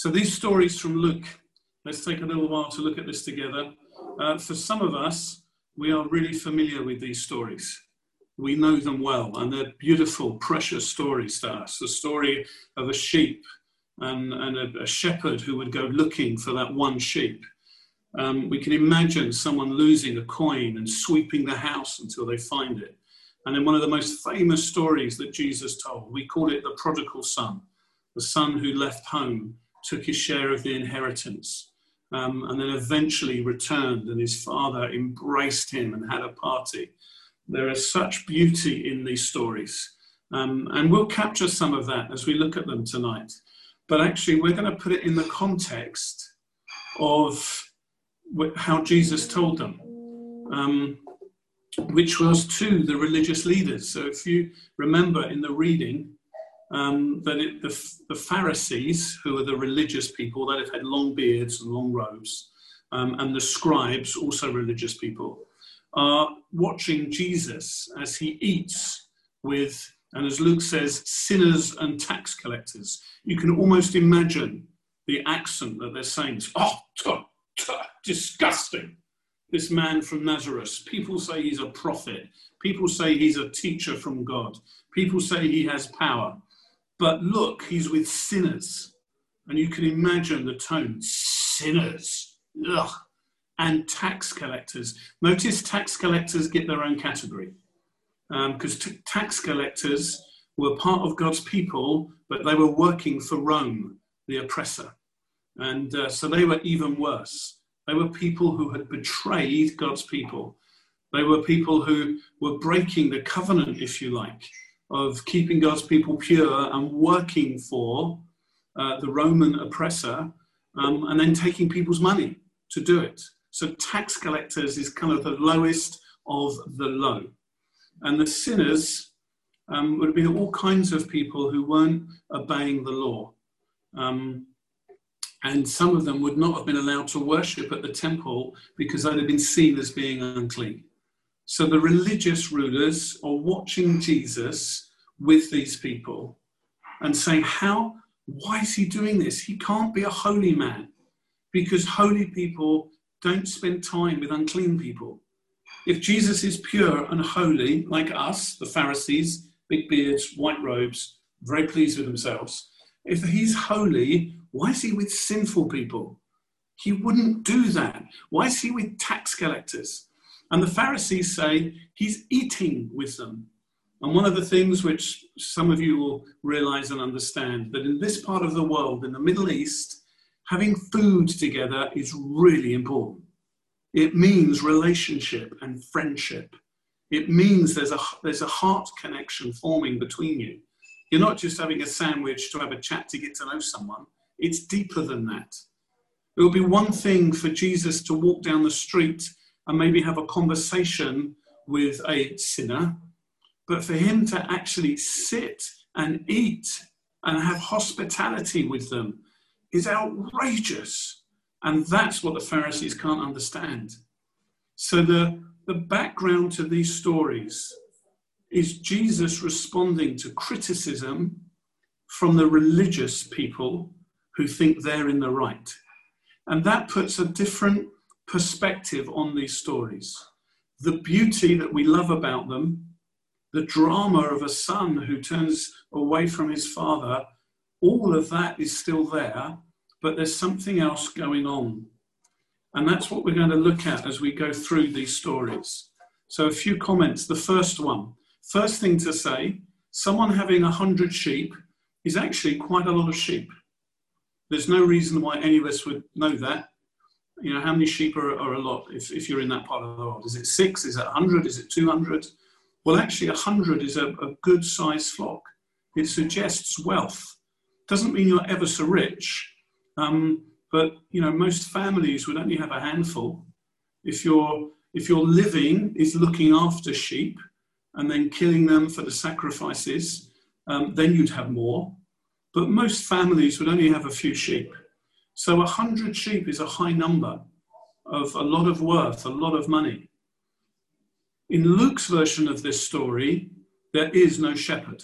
So these stories from Luke, let's take a little while to look at this together. Uh, for some of us, we are really familiar with these stories. We know them well, and they're beautiful, precious stories to us. The story of a sheep and, and a, a shepherd who would go looking for that one sheep. Um, we can imagine someone losing a coin and sweeping the house until they find it. And in one of the most famous stories that Jesus told, we call it the prodigal son, the son who left home, took his share of the inheritance, um, and then eventually returned, and his father embraced him and had a party. There is such beauty in these stories. Um, and we'll capture some of that as we look at them tonight. But actually, we're going to put it in the context of how Jesus told them. Um, which was to the religious leaders. So if you remember in the reading, um, that it, the, the, Pharisees, who are the religious people that have had long beards and long robes, um, and the scribes, also religious people, are watching Jesus as he eats with, and as Luke says, sinners and tax collectors. You can almost imagine the accent that they're saying. Oh, tuh, tuh, disgusting this man from Nazareth. People say he's a prophet. People say he's a teacher from God. People say he has power. But look, he's with sinners. And you can imagine the tone sinners. Ugh. And tax collectors. Notice tax collectors get their own category. Because um, t- tax collectors were part of God's people, but they were working for Rome, the oppressor. And uh, so they were even worse. They were people who had betrayed God's people. They were people who were breaking the covenant, if you like, of keeping God's people pure and working for uh, the Roman oppressor um, and then taking people's money to do it. So, tax collectors is kind of the lowest of the low. And the sinners um, would have been all kinds of people who weren't obeying the law. Um, and some of them would not have been allowed to worship at the temple because they'd have been seen as being unclean. So the religious rulers are watching Jesus with these people and saying, How, why is he doing this? He can't be a holy man because holy people don't spend time with unclean people. If Jesus is pure and holy, like us, the Pharisees, big beards, white robes, very pleased with themselves, if he's holy, why is he with sinful people? He wouldn't do that. Why is he with tax collectors? And the Pharisees say he's eating with them. And one of the things which some of you will realize and understand that in this part of the world, in the Middle East, having food together is really important. It means relationship and friendship. It means there's a, there's a heart connection forming between you. You're not just having a sandwich to have a chat to get to know someone. It's deeper than that. It would be one thing for Jesus to walk down the street and maybe have a conversation with a sinner, but for him to actually sit and eat and have hospitality with them is outrageous. And that's what the Pharisees can't understand. So, the, the background to these stories is Jesus responding to criticism from the religious people who think they're in the right. And that puts a different perspective on these stories. The beauty that we love about them, the drama of a son who turns away from his father, all of that is still there, but there's something else going on. And that's what we're going to look at as we go through these stories. So, a few comments. The first one first thing to say someone having a hundred sheep is actually quite a lot of sheep. There's no reason why any of us would know that. You know, how many sheep are, are a lot if, if you're in that part of the world? Is it six? Is it 100? Is it 200? Well, actually, 100 is a, a good sized flock. It suggests wealth. Doesn't mean you're ever so rich, um, but you know most families would only have a handful. If your if your living is looking after sheep and then killing them for the sacrifices, um, then you'd have more but most families would only have a few sheep. So 100 sheep is a high number of a lot of worth, a lot of money. In Luke's version of this story, there is no shepherd.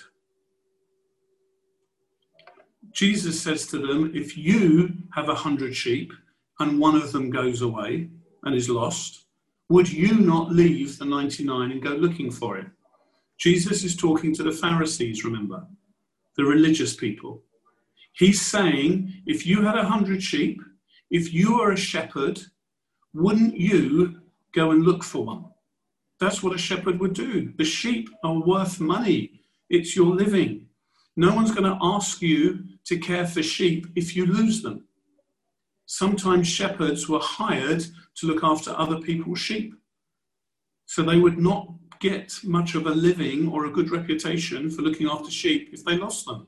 Jesus says to them, If you have a hundred sheep and one of them goes away and is lost, would you not leave the 99 and go looking for it? Jesus is talking to the Pharisees, remember, the religious people. He's saying, if you had a hundred sheep, if you are a shepherd, wouldn't you go and look for one? That's what a shepherd would do. The sheep are worth money, it's your living. No one's going to ask you to care for sheep if you lose them. Sometimes shepherds were hired to look after other people's sheep. So they would not get much of a living or a good reputation for looking after sheep if they lost them.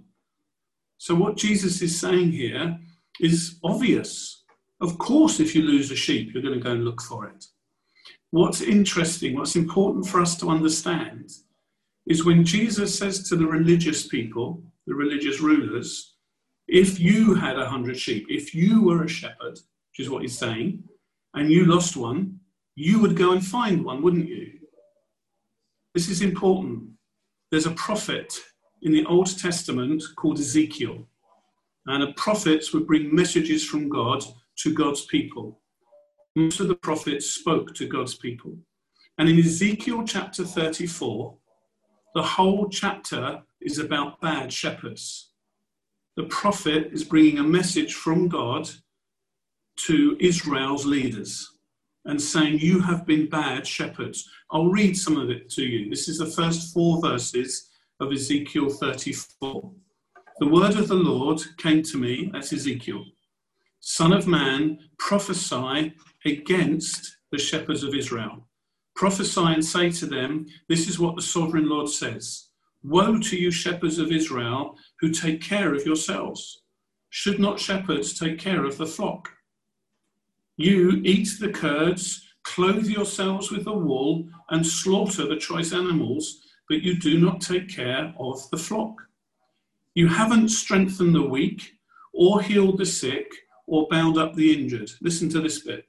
So, what Jesus is saying here is obvious. Of course, if you lose a sheep, you're going to go and look for it. What's interesting, what's important for us to understand, is when Jesus says to the religious people, the religious rulers, if you had a hundred sheep, if you were a shepherd, which is what he's saying, and you lost one, you would go and find one, wouldn't you? This is important. There's a prophet in the Old Testament called Ezekiel, and a prophet would bring messages from God to God's people. Most of the prophets spoke to God's people. And in Ezekiel chapter 34, the whole chapter is about bad shepherds. The prophet is bringing a message from God to Israel's leaders and saying, You have been bad shepherds. I'll read some of it to you. This is the first four verses of Ezekiel 34. The word of the Lord came to me, that's Ezekiel, Son of man, prophesy against the shepherds of Israel. Prophesy and say to them, This is what the sovereign Lord says Woe to you, shepherds of Israel, who take care of yourselves. Should not shepherds take care of the flock? You eat the curds, clothe yourselves with the wool, and slaughter the choice animals, but you do not take care of the flock. You haven't strengthened the weak, or healed the sick, or bound up the injured. Listen to this bit.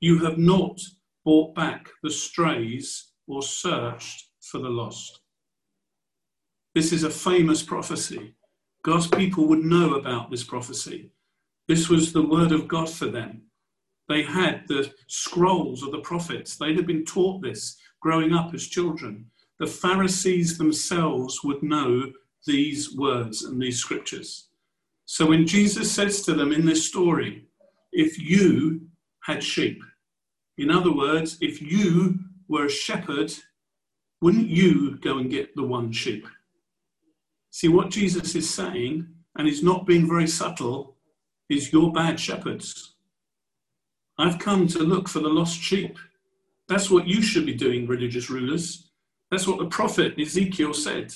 You have not brought back the strays or searched for the lost. This is a famous prophecy. God's people would know about this prophecy. This was the word of God for them. They had the scrolls of the prophets. They'd have been taught this growing up as children. The Pharisees themselves would know these words and these scriptures. So when Jesus says to them in this story, if you had sheep, in other words, if you were a shepherd, wouldn't you go and get the one sheep? See, what Jesus is saying, and he's not being very subtle, is you're bad shepherds. I've come to look for the lost sheep. That's what you should be doing, religious rulers. That's what the prophet Ezekiel said.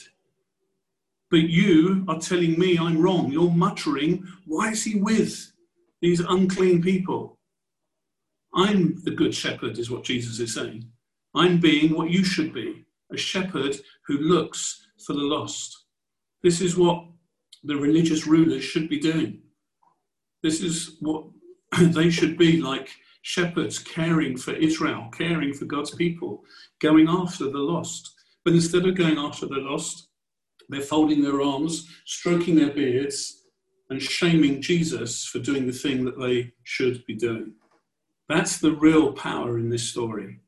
But you are telling me I'm wrong. You're muttering, why is he with these unclean people? I'm the good shepherd, is what Jesus is saying. I'm being what you should be a shepherd who looks for the lost. This is what the religious rulers should be doing. This is what they should be like shepherds caring for Israel, caring for God's people, going after the lost. But instead of going after the lost, they're folding their arms, stroking their beards, and shaming Jesus for doing the thing that they should be doing. That's the real power in this story.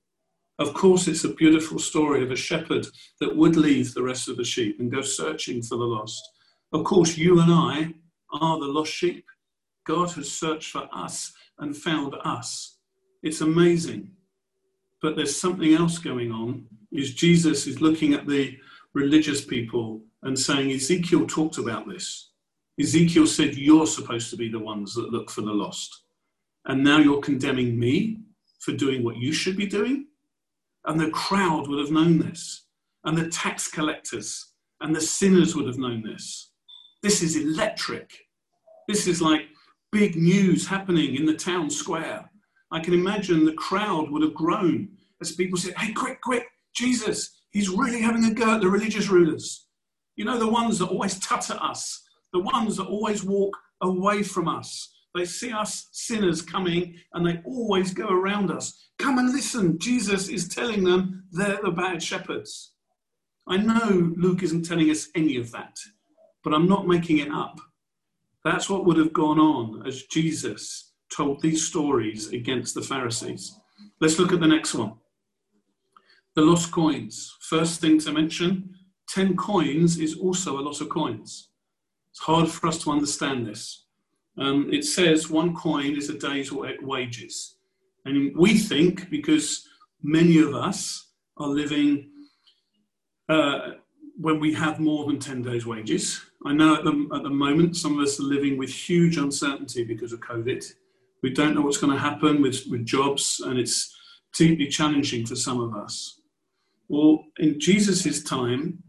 Of course, it's a beautiful story of a shepherd that would leave the rest of the sheep and go searching for the lost. Of course, you and I are the lost sheep. God has searched for us and found us. It's amazing. But there's something else going on is Jesus is looking at the religious people and saying Ezekiel talked about this. Ezekiel said you're supposed to be the ones that look for the lost. And now you're condemning me for doing what you should be doing? And the crowd would have known this. And the tax collectors and the sinners would have known this. This is electric. This is like big news happening in the town square. I can imagine the crowd would have grown as people said, Hey, quick, quick, Jesus, he's really having a go at the religious rulers. You know, the ones that always tut at us, the ones that always walk away from us. They see us sinners coming and they always go around us. Come and listen. Jesus is telling them they're the bad shepherds. I know Luke isn't telling us any of that, but I'm not making it up. That's what would have gone on as Jesus told these stories against the Pharisees. Let's look at the next one. The lost coins. First thing to mention 10 coins is also a lot of coins. It's hard for us to understand this. Um, it says one coin is a day's wages. And we think, because many of us are living uh, when we have more than 10 days' wages. I know at the, at the moment some of us are living with huge uncertainty because of COVID. We don't know what's going to happen with, with jobs, and it's deeply challenging for some of us. Well, in Jesus' time,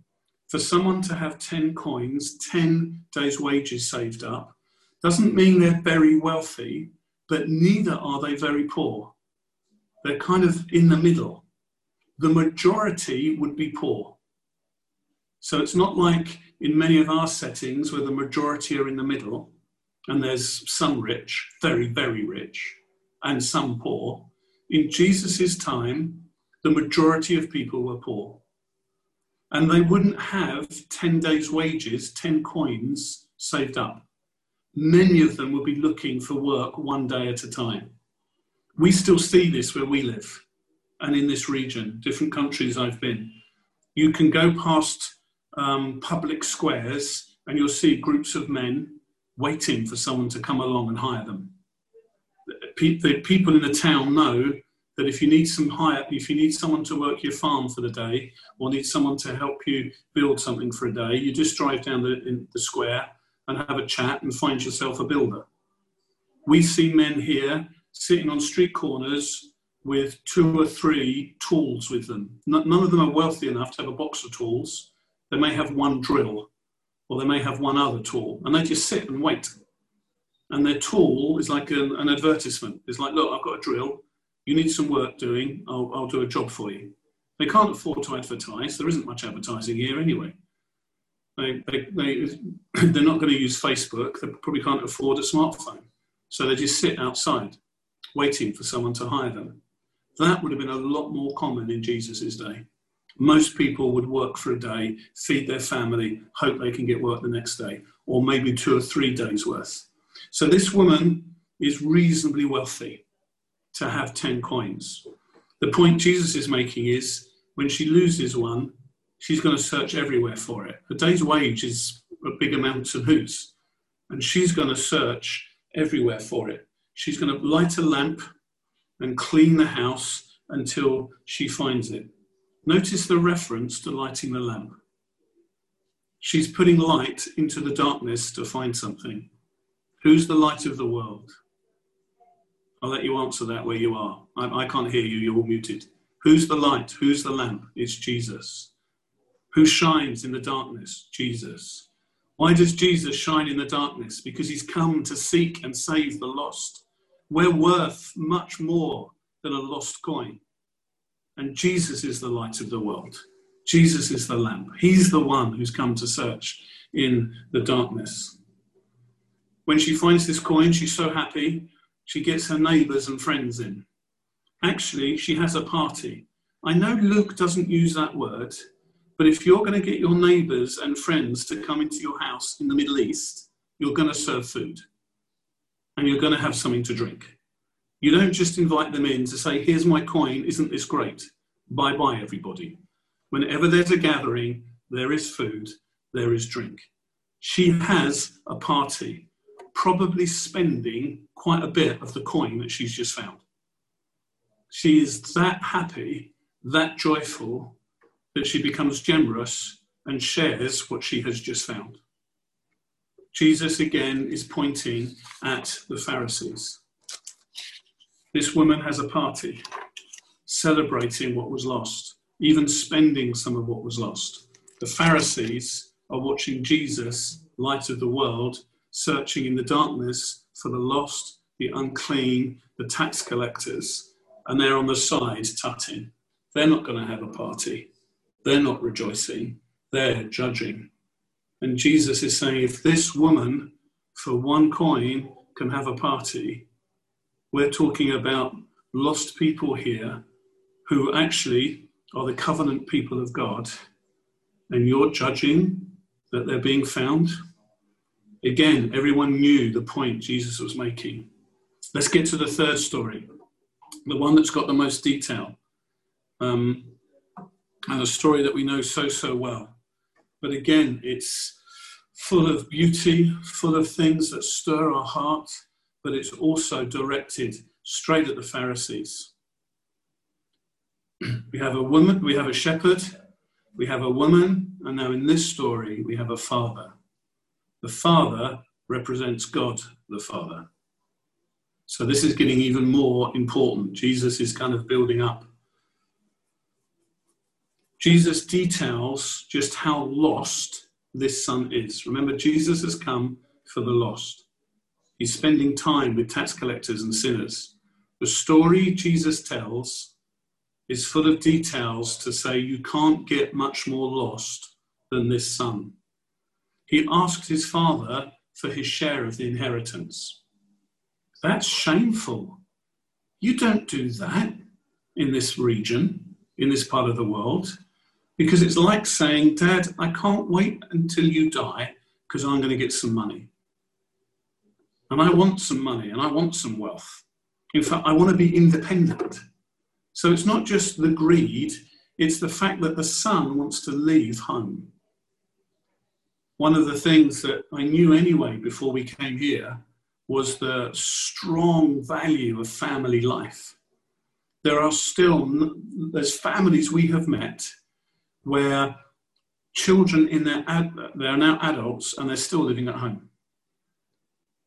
for someone to have 10 coins, 10 days' wages saved up, doesn't mean they're very wealthy, but neither are they very poor. They're kind of in the middle. The majority would be poor. So it's not like in many of our settings where the majority are in the middle and there's some rich, very, very rich, and some poor. In Jesus' time, the majority of people were poor. And they wouldn't have 10 days' wages, 10 coins saved up. Many of them would be looking for work one day at a time. We still see this where we live and in this region, different countries I've been. You can go past um, public squares and you'll see groups of men waiting for someone to come along and hire them. The people in the town know that if you need some hire, if you need someone to work your farm for the day, or need someone to help you build something for a day, you just drive down the, the square and have a chat and find yourself a builder. We see men here sitting on street corners with two or three tools with them. None of them are wealthy enough to have a box of tools, they may have one drill or they may have one other tool and they just sit and wait. And their tool is like an, an advertisement. It's like, look, I've got a drill. You need some work doing. I'll, I'll do a job for you. They can't afford to advertise. There isn't much advertising here anyway. They, they, they, they're not going to use Facebook. They probably can't afford a smartphone. So they just sit outside waiting for someone to hire them. That would have been a lot more common in Jesus' day most people would work for a day, feed their family, hope they can get work the next day, or maybe two or three days worth. So this woman is reasonably wealthy to have 10 coins. The point Jesus is making is when she loses one, she's going to search everywhere for it. A day's wage is a big amount of hoots, and she's going to search everywhere for it. She's going to light a lamp and clean the house until she finds it. Notice the reference to lighting the lamp. She's putting light into the darkness to find something. Who's the light of the world? I'll let you answer that where you are. I, I can't hear you, you're all muted. Who's the light? Who's the lamp? It's Jesus. Who shines in the darkness? Jesus. Why does Jesus shine in the darkness? Because he's come to seek and save the lost. We're worth much more than a lost coin. And Jesus is the light of the world. Jesus is the lamp. He's the one who's come to search in the darkness. When she finds this coin, she's so happy, she gets her neighbours and friends in. Actually, she has a party. I know Luke doesn't use that word, but if you're going to get your neighbours and friends to come into your house in the Middle East, you're going to serve food and you're going to have something to drink. You don't just invite them in to say, here's my coin, isn't this great? Bye bye, everybody. Whenever there's a gathering, there is food, there is drink. She has a party, probably spending quite a bit of the coin that she's just found. She is that happy, that joyful, that she becomes generous and shares what she has just found. Jesus again is pointing at the Pharisees. This woman has a party celebrating what was lost, even spending some of what was lost. The Pharisees are watching Jesus, light of the world, searching in the darkness for the lost, the unclean, the tax collectors, and they're on the side tutting. They're not going to have a party. They're not rejoicing. They're judging. And Jesus is saying, if this woman, for one coin, can have a party, we're talking about lost people here who actually are the covenant people of God, and you're judging that they're being found. Again, everyone knew the point Jesus was making. Let's get to the third story, the one that's got the most detail, um, and a story that we know so, so well. But again, it's full of beauty, full of things that stir our heart, but it's also directed straight at the Pharisees. we have a woman, we have a shepherd, we have a woman, and now in this story, we have a father. The father represents God the Father. So this is getting even more important. Jesus is kind of building up. Jesus details just how lost this son is. Remember, Jesus has come for the lost. He's spending time with tax collectors and sinners. The story Jesus tells is full of details to say you can't get much more lost than this son. He asked his father for his share of the inheritance. That's shameful. You don't do that in this region, in this part of the world, because it's like saying, Dad, I can't wait until you die because I'm going to get some money. And I want some money and I want some wealth. In fact, I want to be independent. So it's not just the greed, it's the fact that the son wants to leave home. One of the things that I knew anyway before we came here was the strong value of family life. There are still, there's families we have met where children in their, ad, they are now adults and they're still living at home.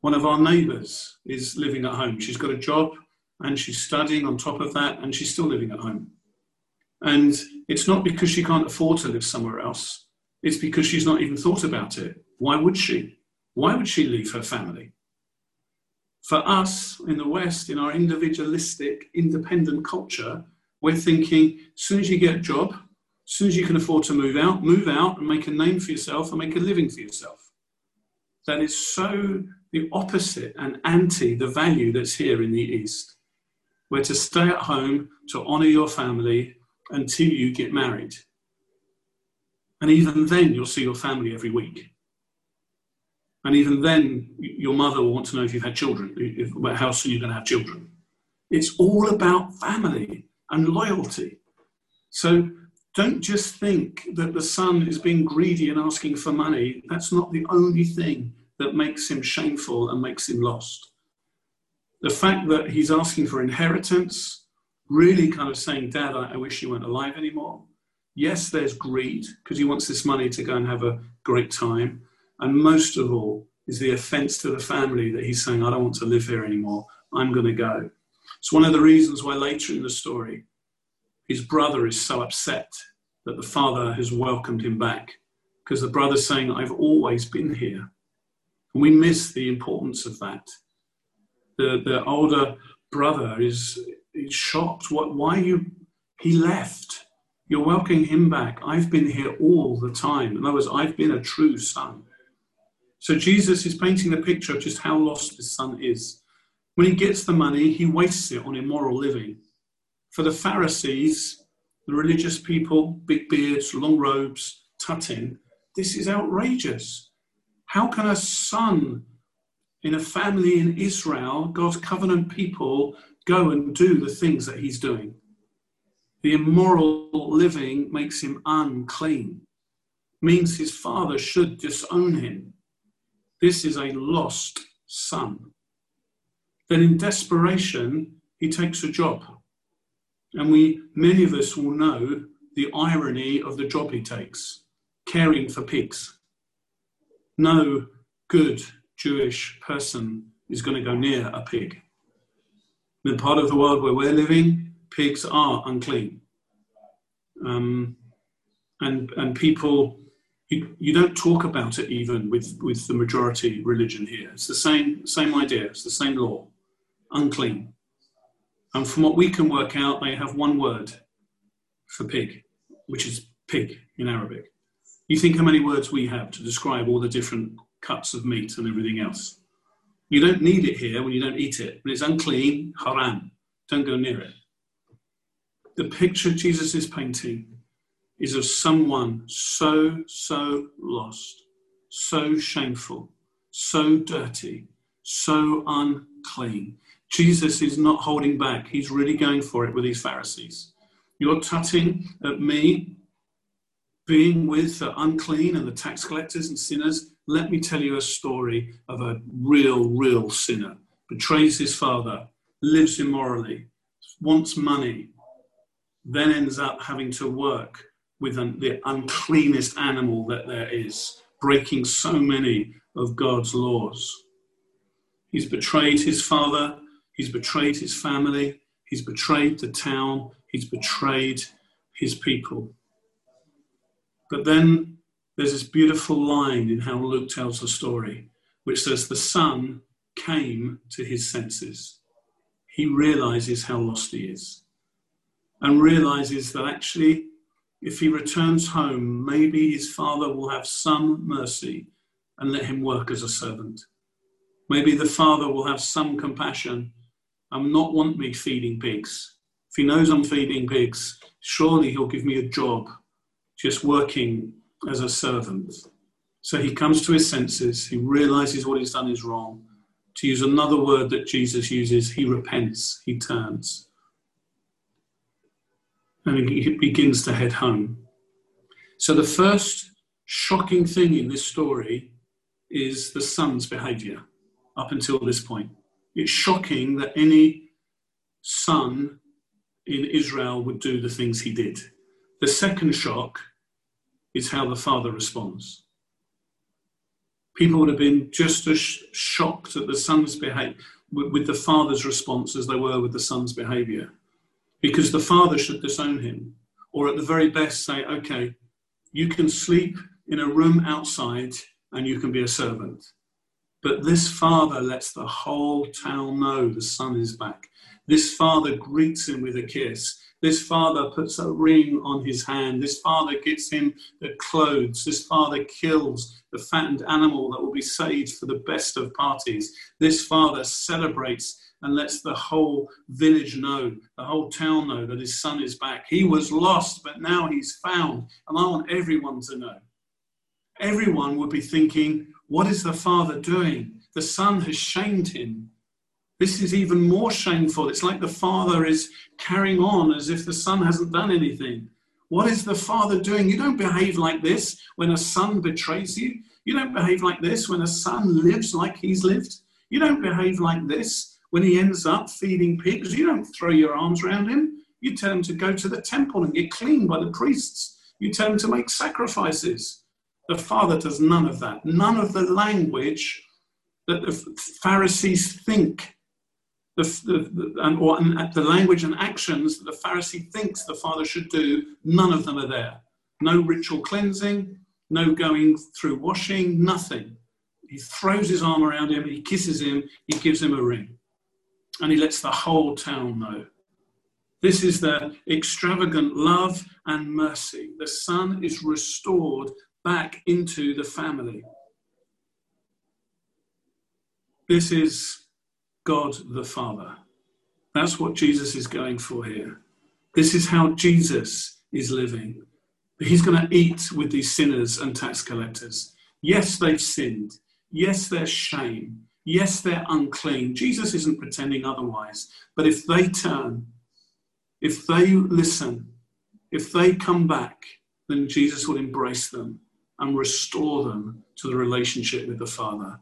One of our neighbours is living at home. She's got a job, and she's studying on top of that, and she's still living at home. And it's not because she can't afford to live somewhere else, it's because she's not even thought about it. Why would she? Why would she leave her family? For us in the West, in our individualistic, independent culture, we're thinking as soon as you get a job, as soon as you can afford to move out, move out and make a name for yourself and make a living for yourself. That is so the opposite and anti the value that's here in the East. Where to stay at home to honour your family until you get married. And even then, you'll see your family every week. And even then, your mother will want to know if you've had children, if, how soon you're going to have children. It's all about family and loyalty. So don't just think that the son is being greedy and asking for money. That's not the only thing that makes him shameful and makes him lost the fact that he's asking for inheritance, really kind of saying, Dad, I, wish you weren't alive anymore. Yes, there's greed because he wants this money to go and have a great time. And most of all, is the offense to the family that he's saying, I don't want to live here anymore. I'm going to go. It's one of the reasons why later in the story, his brother is so upset that the father has welcomed him back because the brother's saying, I've always been here. And we miss the importance of that the, the older brother is, is shocked. What, why you, he left. You're welcoming him back. I've been here all the time. In other words, I've been a true son. So Jesus is painting a picture of just how lost his son is. When he gets the money, he wastes it on immoral living. For the Pharisees, the religious people, big beards, long robes, tutting, this is outrageous. How can a son in a family in Israel, God's covenant people go and do the things that he's doing. The immoral living makes him unclean, means his father should disown him. This is a lost son. Then in desperation, he takes a job. And we, many of us will know the irony of the job he takes, caring for pigs. No good Jewish person is going to go near a pig. In the part of the world where we're living, pigs are unclean. Um, and, and people, you, you don't talk about it even with, with the majority religion here. It's the same, same idea, it's the same law unclean. And from what we can work out, they have one word for pig, which is pig in Arabic. You think how many words we have to describe all the different cuts of meat and everything else. You don't need it here when you don't eat it. When it's unclean, haram. Don't go near it. The picture Jesus is painting is of someone so, so lost, so shameful, so dirty, so unclean. Jesus is not holding back. He's really going for it with these Pharisees. You're tutting at me, being with the unclean and the tax collectors and sinners. Let me tell you a story of a real, real sinner. Betrays his father, lives immorally, wants money, then ends up having to work with an, the uncleanest animal that there is, breaking so many of God's laws. He's betrayed his father, he's betrayed his family, he's betrayed the town, he's betrayed his people. But then there's this beautiful line in how Luke tells the story, which says, The son came to his senses. He realizes how lost he is and realizes that actually, if he returns home, maybe his father will have some mercy and let him work as a servant. Maybe the father will have some compassion and not want me feeding pigs. If he knows I'm feeding pigs, surely he'll give me a job just working as a servant. So he comes to his senses, he realizes what he's done is wrong. To use another word that Jesus uses, he repents, he turns and he begins to head home. So the first shocking thing in this story is the son's behavior up until this point. It's shocking that any son in Israel would do the things he did. The second shock is how the father responds. People would have been just as shocked at the son's behavior with the father's response as they were with the son's behavior because the father should disown him, or at the very best say, okay, you can sleep in a room outside and you can be a servant. But this father lets the whole town know the son is back. This father greets him with a kiss. This father puts a ring on his hand. This father gets him the clothes. This father kills the fattened animal that will be saved for the best of parties. This father celebrates and lets the whole village know, the whole town know that his son is back. He was lost, but now he's found. And I want everyone to know. Everyone would be thinking, what is the father doing? The son has shamed him. This is even more shameful. It's like the father is carrying on as if the son hasn't done anything. What is the father doing? You don't behave like this when a son betrays you. You don't behave like this when a son lives like he's lived. You don't behave like this when he ends up feeding pigs, you don't throw your arms around him. You tell him to go to the temple and get cleaned by the priests. You tell him to make sacrifices. The Father does none of that. None of the language that the Pharisees think, the, the, the and, or and the language and actions that the Pharisee thinks the Father should do, none of them are there. No ritual cleansing, no going through washing, nothing. He throws his arm around him, he kisses him, he gives him a ring and he lets the whole town know. This is the extravagant love and mercy. The son is restored back into the family. This is God the Father. That's what Jesus is going for here. This is how Jesus is living. He's going to eat with these sinners and tax collectors. Yes, they've sinned. Yes, there's shame. Yes, they're unclean. Jesus isn't pretending otherwise. But if they turn, if they listen, if they come back, then Jesus will embrace them and restore them to the relationship with the Father.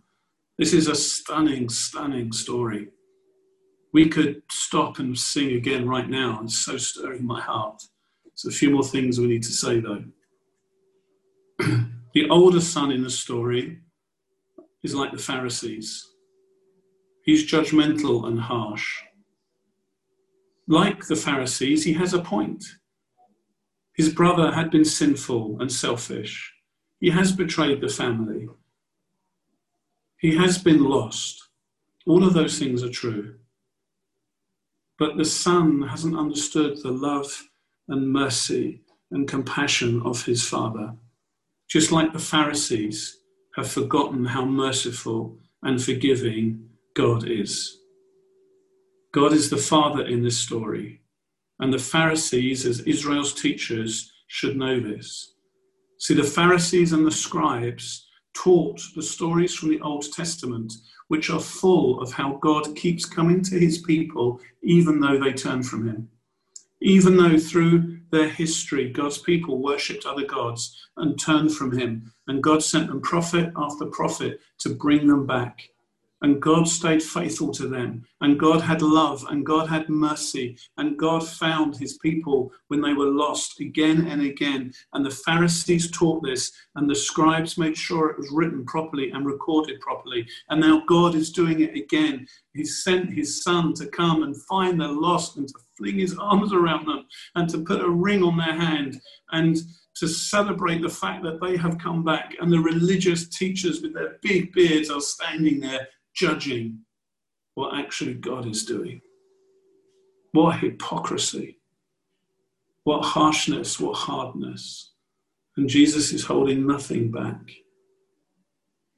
This is a stunning, stunning story. We could stop and sing again right now. It's so stirring my heart. There's a few more things we need to say, though. the older son in the story is like the Pharisees. He's judgmental and harsh. Like the Pharisees, he has a point. His brother had been sinful and selfish. He has betrayed the family. He has been lost. All of those things are true. But the son hasn't understood the love and mercy and compassion of his father. Just like the Pharisees have forgotten how merciful and forgiving God is. God is the Father in this story, and the Pharisees, as Israel's teachers, should know this. See, the Pharisees and the scribes, taught the stories from the Old Testament, which are full of how God keeps coming to his people even though they turn from him. Even though through their history God's people worshipped other gods and turned from him, and God sent them prophet after prophet to bring them back and God stayed faithful to them, and God had love, and God had mercy, and God found his people when they were lost again and again. And the Pharisees taught this, and the scribes made sure it was written properly and recorded properly. And now God is doing it again. He sent his son to come and find the lost and to fling his arms around them and to put a ring on their hand and to celebrate the fact that they have come back. And the religious teachers with their big beards are standing there judging what actually God is doing. What hypocrisy, what harshness, what hardness. And Jesus is holding nothing back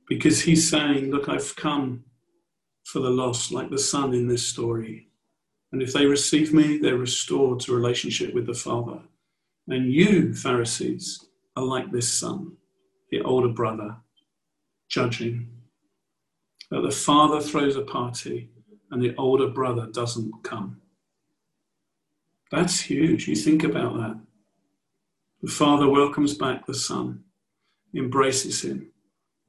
because he's saying, Look, I've come for the lost, like the son in this story. And if they receive me, they're restored to relationship with the Father. And you, Pharisees, are like this son, the older brother, judging that the father throws a party and the older brother doesn't come. That's huge. You think about that. The father welcomes back the son, embraces him,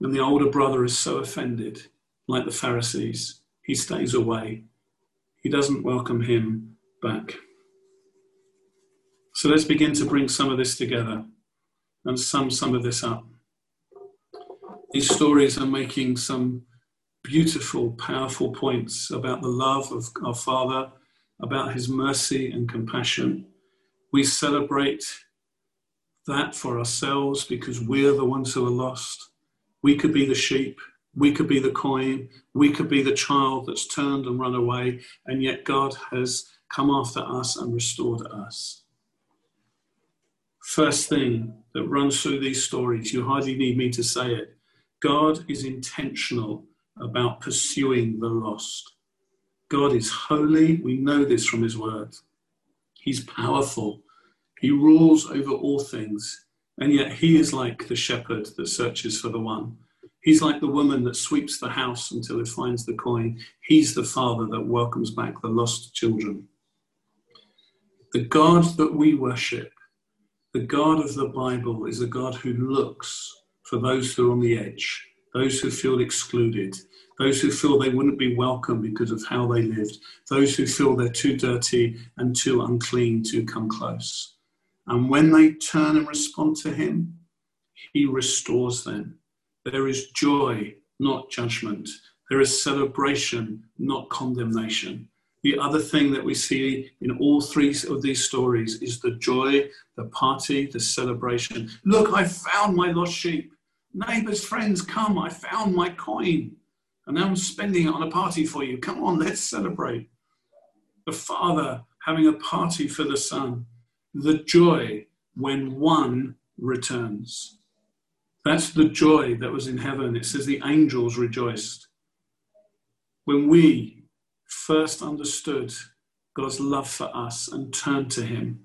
and the older brother is so offended, like the Pharisees, he stays away. He doesn't welcome him back. So let's begin to bring some of this together and sum some of this up. These stories are making some beautiful, powerful points about the love of our Father, about His mercy and compassion. We celebrate that for ourselves because we're the ones who are lost. We could be the sheep, we could be the coin, we could be the child that's turned and run away, and yet God has come after us and restored us. First thing that runs through these stories, you hardly need me to say it God is intentional about pursuing the lost. God is holy. We know this from his word. He's powerful. He rules over all things. And yet he is like the shepherd that searches for the one. He's like the woman that sweeps the house until it finds the coin. He's the father that welcomes back the lost children. The God that we worship, the God of the Bible, is a God who looks for those who are on the edge those who feel excluded, those who feel they wouldn't be welcome because of how they lived, those who feel they're too dirty and too unclean to come close. And when they turn and respond to Him, He restores them. There is joy, not judgment. There is celebration, not condemnation. The other thing that we see in all three of these stories is the joy, the party, the celebration. Look, I found my lost sheep. Neighbors, friends, come, I found my coin. And now I'm spending it on a party for you. Come on, let's celebrate. The Father having a party for the Son. The joy when one returns. That's the joy that was in heaven. It says the angels rejoiced. When we first understood God's love for us and turned to Him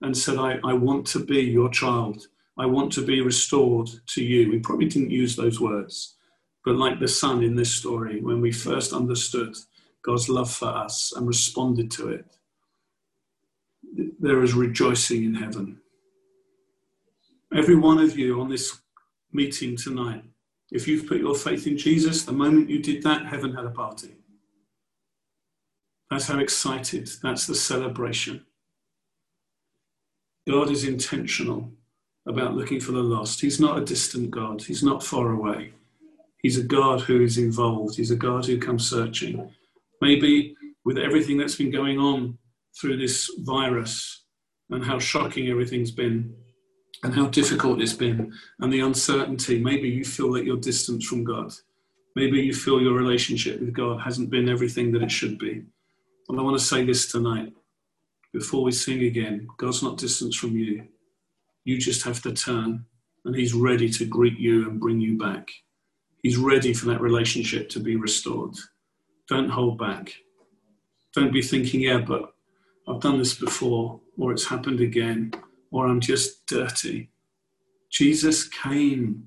and said, I, I want to be your child. I want to be restored to you. We probably didn't use those words, but like the son in this story, when we first understood God's love for us and responded to it, there is rejoicing in heaven. Every one of you on this meeting tonight, if you've put your faith in Jesus, the moment you did that, heaven had a party. That's how excited, that's the celebration. God is intentional about looking for the lost. He's not a distant God, He's not far away. He's a God who is involved, He's a God who comes searching. Maybe with everything that's been going on through this virus and how shocking everything's been and how difficult it's been and the uncertainty, maybe you feel that you're distant from God. Maybe you feel your relationship with God hasn't been everything that it should be. And I want to say this tonight before we sing again God's not distant from you. You just have to turn, and He's ready to greet you and bring you back. He's ready for that relationship to be restored. Don't hold back. Don't be thinking, yeah, but I've done this before, or it's happened again, or I'm just dirty. Jesus came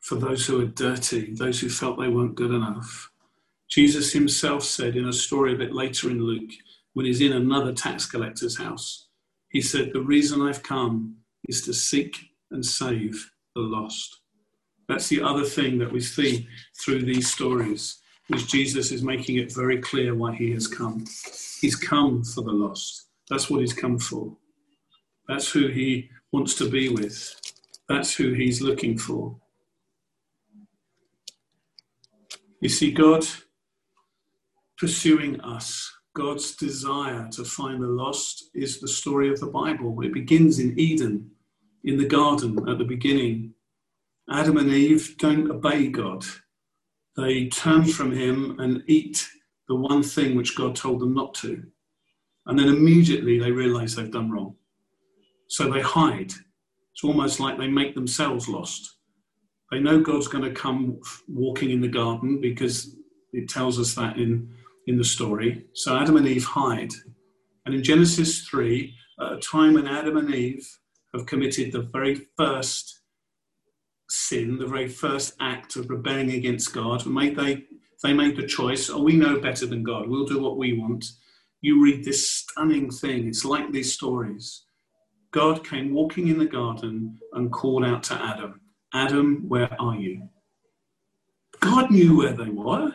for those who are dirty, those who felt they weren't good enough. Jesus himself said in a story a bit later in Luke, when he's in another tax collector's house, he said, The reason I've come is to seek and save the lost. That's the other thing that we see through these stories, is Jesus is making it very clear why he has come. He's come for the lost. That's what he's come for. That's who he wants to be with. That's who he's looking for. You see, God pursuing us, God's desire to find the lost is the story of the Bible. It begins in Eden, in the garden at the beginning. Adam and Eve don't obey God. They turn from him and eat the one thing which God told them not to. And then immediately they realize they've done wrong. So they hide. It's almost like they make themselves lost. They know God's going to come walking in the garden because it tells us that in, in the story. So Adam and Eve hide. And in Genesis 3, at a time when Adam and Eve have committed the very first sin, the very first act of rebelling against God, they, they made the choice, oh, we know better than God, we'll do what we want. You read this stunning thing, it's like these stories. God came walking in the garden and called out to Adam, Adam, where are you? God knew where they were.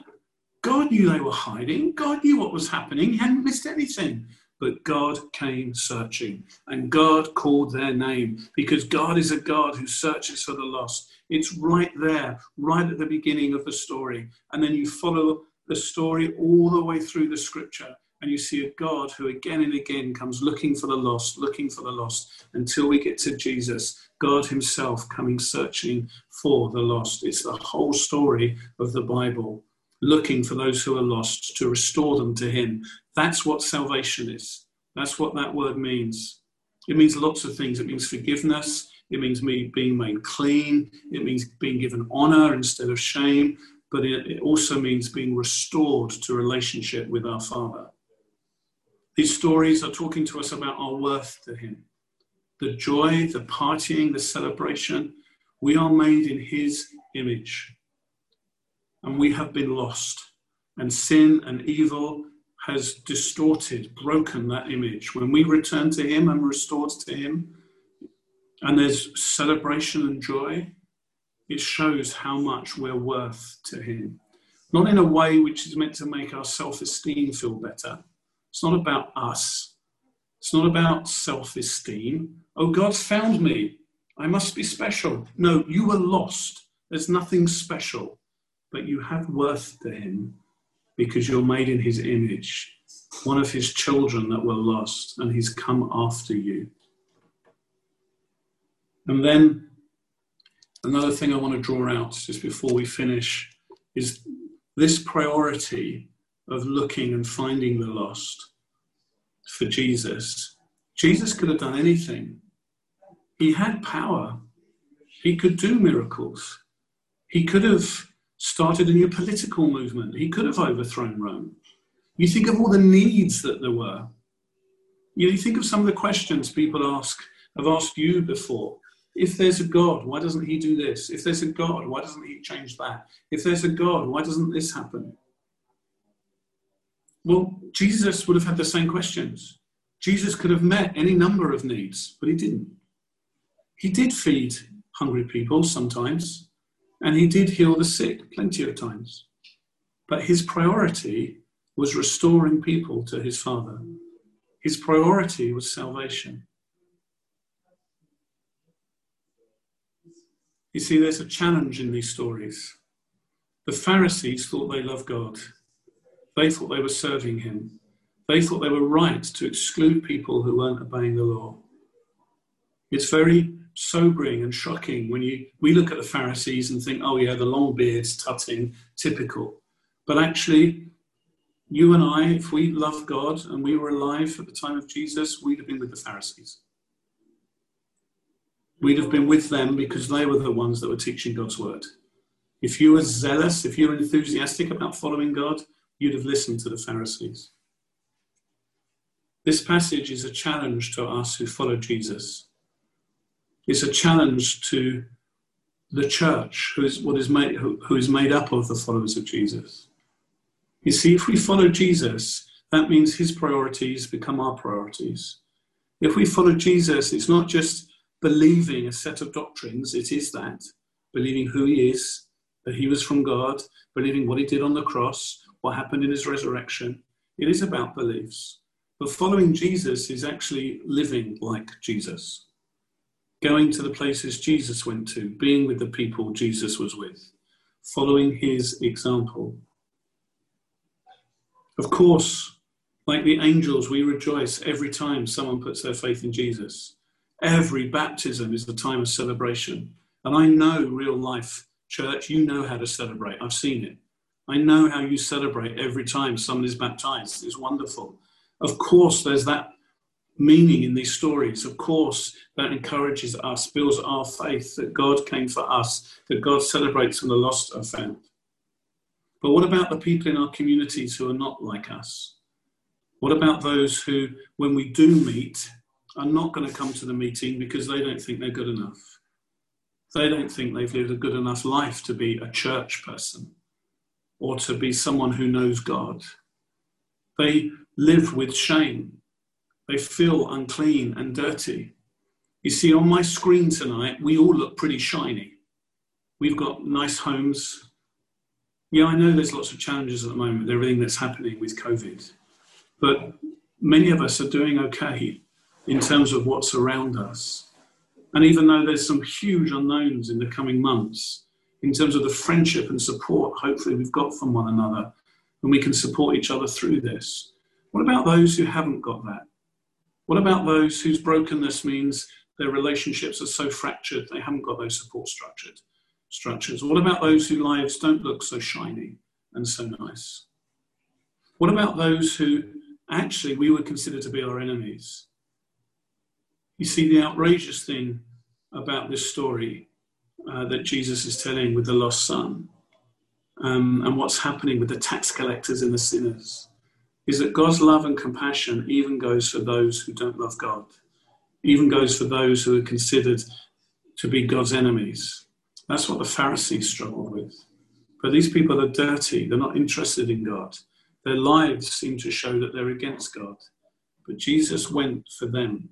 God knew they were hiding. God knew what was happening. He hadn't missed anything. But God came searching and God called their name because God is a God who searches for the lost. It's right there, right at the beginning of the story. And then you follow the story all the way through the scripture and you see a God who again and again comes looking for the lost, looking for the lost, until we get to Jesus, God Himself coming searching for the lost. It's the whole story of the Bible, looking for those who are lost to restore them to Him. That's what salvation is. That's what that word means. It means lots of things. It means forgiveness. It means me being made clean. It means being given honor instead of shame. But it, also means being restored to relationship with our Father. These stories are talking to us about our worth to Him. The joy, the partying, the celebration. We are made in His image. And we have been lost. And sin and evil has distorted, broken that image. When we return to Him and restored to Him, and there's celebration and joy, it shows how much we're worth to Him. Not in a way which is meant to make our self esteem feel better, it's not about us. It's not about self esteem. Oh, God's found me. I must be special. No, you were lost. There's nothing special, but you have worth to Him because you're made in His image, one of His children that were lost, and He's come after you. And then another thing I want to draw out just before we finish is this priority of looking and finding the lost for Jesus. Jesus could have done anything. He had power. He could do miracles. He could have started a new political movement. He could have overthrown Rome. You think of all the needs that there were. You think of some of the questions people ask, have asked you before. If there's a God, why doesn't he do this? If there's a God, why doesn't he change that? If there's a God, why doesn't this happen? Well, Jesus would have had the same questions. Jesus could have met any number of needs, but he didn't. He did feed hungry people sometimes, and he did heal the sick plenty of times. But his priority was restoring people to his Father. His priority was salvation. You see, there's a challenge in these stories. The Pharisees thought they loved God. They thought they were serving him. They thought they were right to exclude people who weren't obeying the law. It's very sobering and shocking when you we look at the Pharisees and think, oh yeah, the long beards, tutting, typical. But actually, you and I, if we love God and we were alive at the time of Jesus, we'd have been with the Pharisees. We'd have been with them because they were the ones that were teaching God's word. If you were zealous, if you were enthusiastic about following God, you'd have listened to the Pharisees. This passage is a challenge to us who follow Jesus. It's a challenge to the church, who is what is made who, who is made up of the followers of Jesus. You see, if we follow Jesus, that means his priorities become our priorities. If we follow Jesus, it's not just believing a set of doctrines, it is that believing who he is, that he was from God, believing what he did on the cross, what happened in his resurrection. It is about beliefs. But following Jesus is actually living like Jesus, going to the places Jesus went to, being with the people Jesus was with, following his example. Of course, like the angels, we rejoice every time someone puts their faith in Jesus. Every baptism is a time of celebration. And I know real life church, you know how to celebrate. I've seen it. I know how you celebrate every time someone is baptized. It's wonderful. Of course, there's that meaning in these stories. Of course, that encourages us, builds our faith that God came for us, that God celebrates when the lost are found. But what about the people in our communities who are not like us? What about those who, when we do meet, are not going to come to the meeting because they don't think they're good enough? They don't think they've lived a good enough life to be a church person or to be someone who knows God. They live with shame. They feel unclean and dirty. You see, on my screen tonight, we all look pretty shiny. We've got nice homes. Yeah, I know there's lots of challenges at the moment everything that's happening with COVID, but many of us are doing okay in terms of what's around us. And even though there's some huge unknowns in the coming months, in terms of the friendship and support, hopefully, we've got from one another, and we can support each other through this. What about those who haven't got that? What about those whose brokenness means their relationships are so fractured they haven't got those support structured structures? What about those whose lives don't look so shiny and so nice? What about those who actually we would consider to be our enemies? You see, the outrageous thing about this story uh, that Jesus is telling with the lost son um, and what's happening with the tax collectors and the sinners is that God's love and compassion even goes for those who don't love God, even goes for those who are considered to be God's enemies. That's what the Pharisees struggled with. But these people are dirty, they're not interested in God. Their lives seem to show that they're against God. But Jesus went for them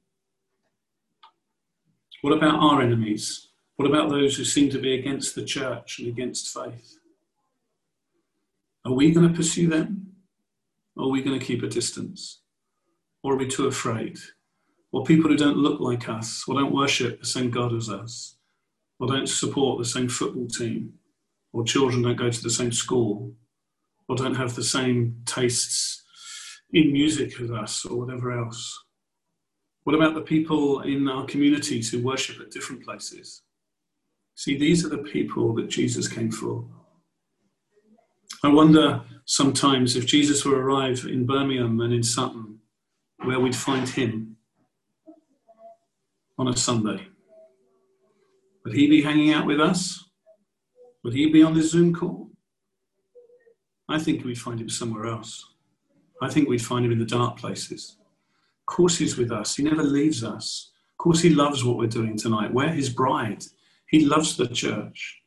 what about our enemies? What about those who seem to be against the church and against faith? Are we going to pursue them? Are we going to keep a distance? Or are we too afraid? Or people who don't look like us, or don't worship the same God as us, or don't support the same football team, or children don't go to the same school, or don't have the same tastes in music as us, or whatever else? What about the people in our communities who worship at different places? See, these are the people that Jesus came for. I wonder sometimes if Jesus were arrive in Birmingham and in Sutton, where we'd find him on a Sunday. Would he be hanging out with us? Would he be on this Zoom call? I think we'd find him somewhere else. I think we'd find him in the dark places. Of course, He's with us. He never leaves us. Of course, He loves what we're doing tonight. We're His bride. He loves the church.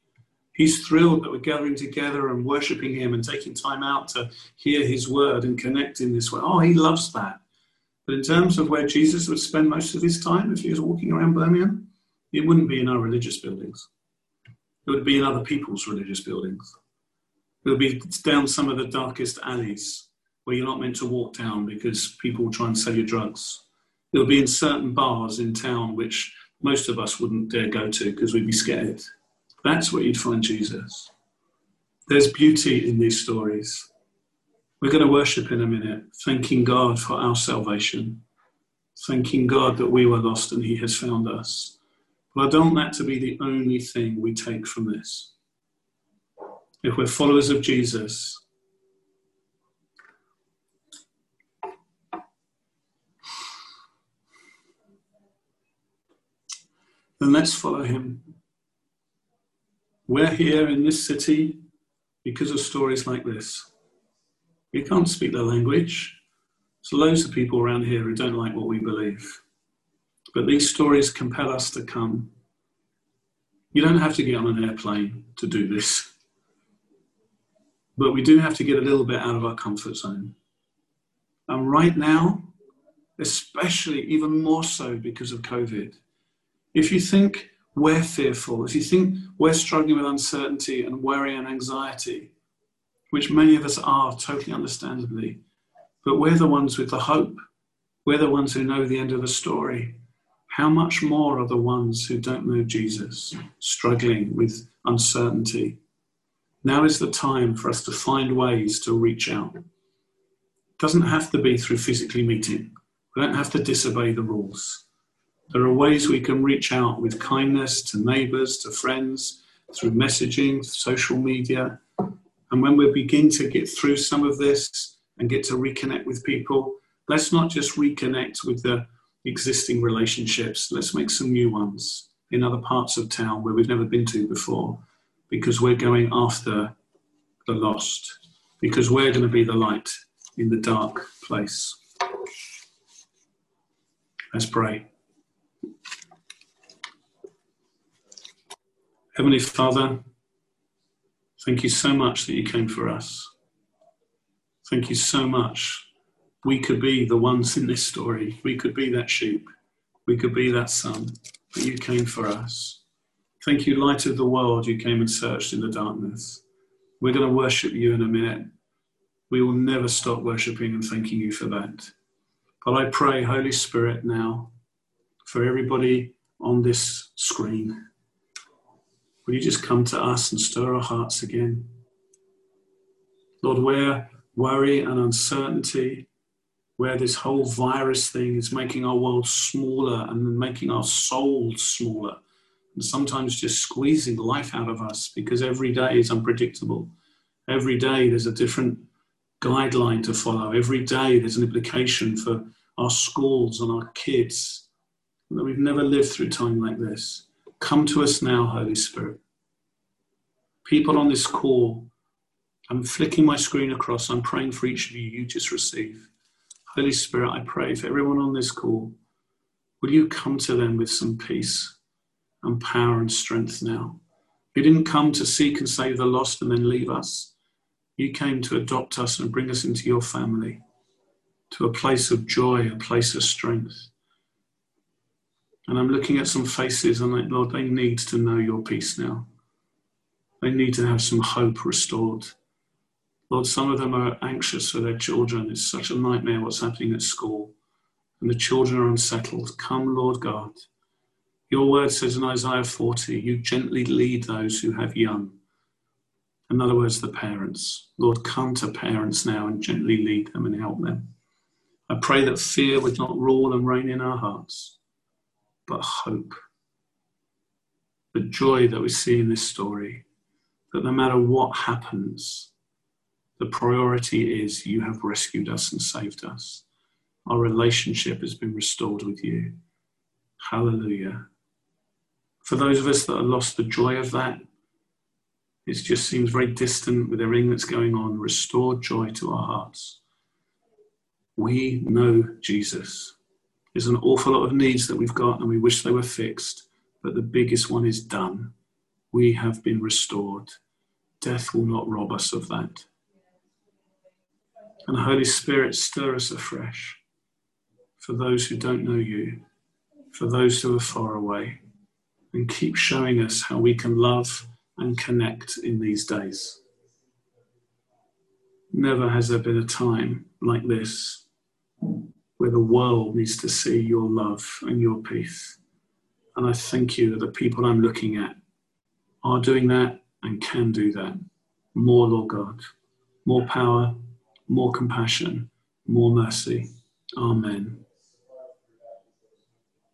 He's thrilled that we're gathering together and worshiping Him and taking time out to hear His word and connect in this way. Oh, He loves that. But in terms of where Jesus would spend most of his time if he was walking around Birmingham, it wouldn't be in our religious buildings. It would be in other people's religious buildings. It would be down some of the darkest alleys where you're not meant to walk down because people try and sell you drugs. It would be in certain bars in town which most of us wouldn't dare go to because we'd be scared. That's where you'd find Jesus. There's beauty in these stories. We're going to worship in a minute, thanking God for our salvation, thanking God that we were lost and He has found us. But I don't want that to be the only thing we take from this. If we're followers of Jesus, then let's follow him. We're here in this city because of stories like this. We can't speak their language. There's loads of people around here who don't like what we believe. But these stories compel us to come. You don't have to get on an airplane to do this. But we do have to get a little bit out of our comfort zone. And right now, especially even more so because of COVID, if you think we're fearful, if you think we're struggling with uncertainty and worry and anxiety, which many of us are totally understandably, but we're the ones with the hope. We're the ones who know the end of the story. How much more are the ones who don't know Jesus struggling with uncertainty? Now is the time for us to find ways to reach out. It doesn't have to be through physically meeting. We don't have to disobey the rules. There are ways we can reach out with kindness to neighbors, to friends, through messaging, social media. And when we begin to get through some of this and get to reconnect with people, let's not just reconnect with the existing relationships, let's make some new ones in other parts of town where we've never been to before because we're going after the lost, because we're going to be the light in the dark place. Let's pray. Heavenly Father, thank you so much that you came for us. Thank you so much. We could be the ones in this story. We could be that sheep. We could be that son. But you came for us. Thank you, light of the world. You came and searched in the darkness. We're going to worship you in a minute. We will never stop worshiping and thanking you for that. But I pray, Holy Spirit, now for everybody on this screen Will you just come to us and stir our hearts again? Lord, where worry and uncertainty, where this whole virus thing is making our world smaller and making our souls smaller, and sometimes just squeezing life out of us because every day is unpredictable. Every day there's a different guideline to follow. Every day there's an implication for our schools and our kids. That we've never lived through time like this. Come to us now, Holy Spirit. People on this call, I'm flicking my screen across. I'm praying for each of you. You just receive. Holy Spirit, I pray for everyone on this call. Will you come to them with some peace and power and strength now? You didn't come to seek and save the lost and then leave us. You came to adopt us and bring us into your family, to a place of joy, a place of strength. And I'm looking at some faces and like, Lord, they need to know your peace now. They need to have some hope restored. Lord, some of them are anxious for their children. It's such a nightmare what's happening at school. And the children are unsettled. Come, Lord God. Your word says in Isaiah 40, you gently lead those who have young. In other words, the parents. Lord, come to parents now and gently lead them and help them. I pray that fear would not rule and reign in our hearts but hope. The joy that we see in this story, that no matter what happens, the priority is you have rescued us and saved us. Our relationship has been restored with you. Hallelujah. For those of us that have lost the joy of that, it just seems very distant with everything that's going on. Restore joy to our hearts. We know Jesus. There's an awful lot of needs that we've got and we wish they were fixed, but the biggest one is done. We have been restored. Death will not rob us of that. And Holy Spirit, stir us afresh for those who don't know you, for those who are far away, and keep showing us how we can love and connect in these days. Never has there been a time like this where the world needs to see your love and your peace. And I thank you that the people I'm looking at are doing that and can do that. More, Lord God. More power, more compassion, more mercy. Amen.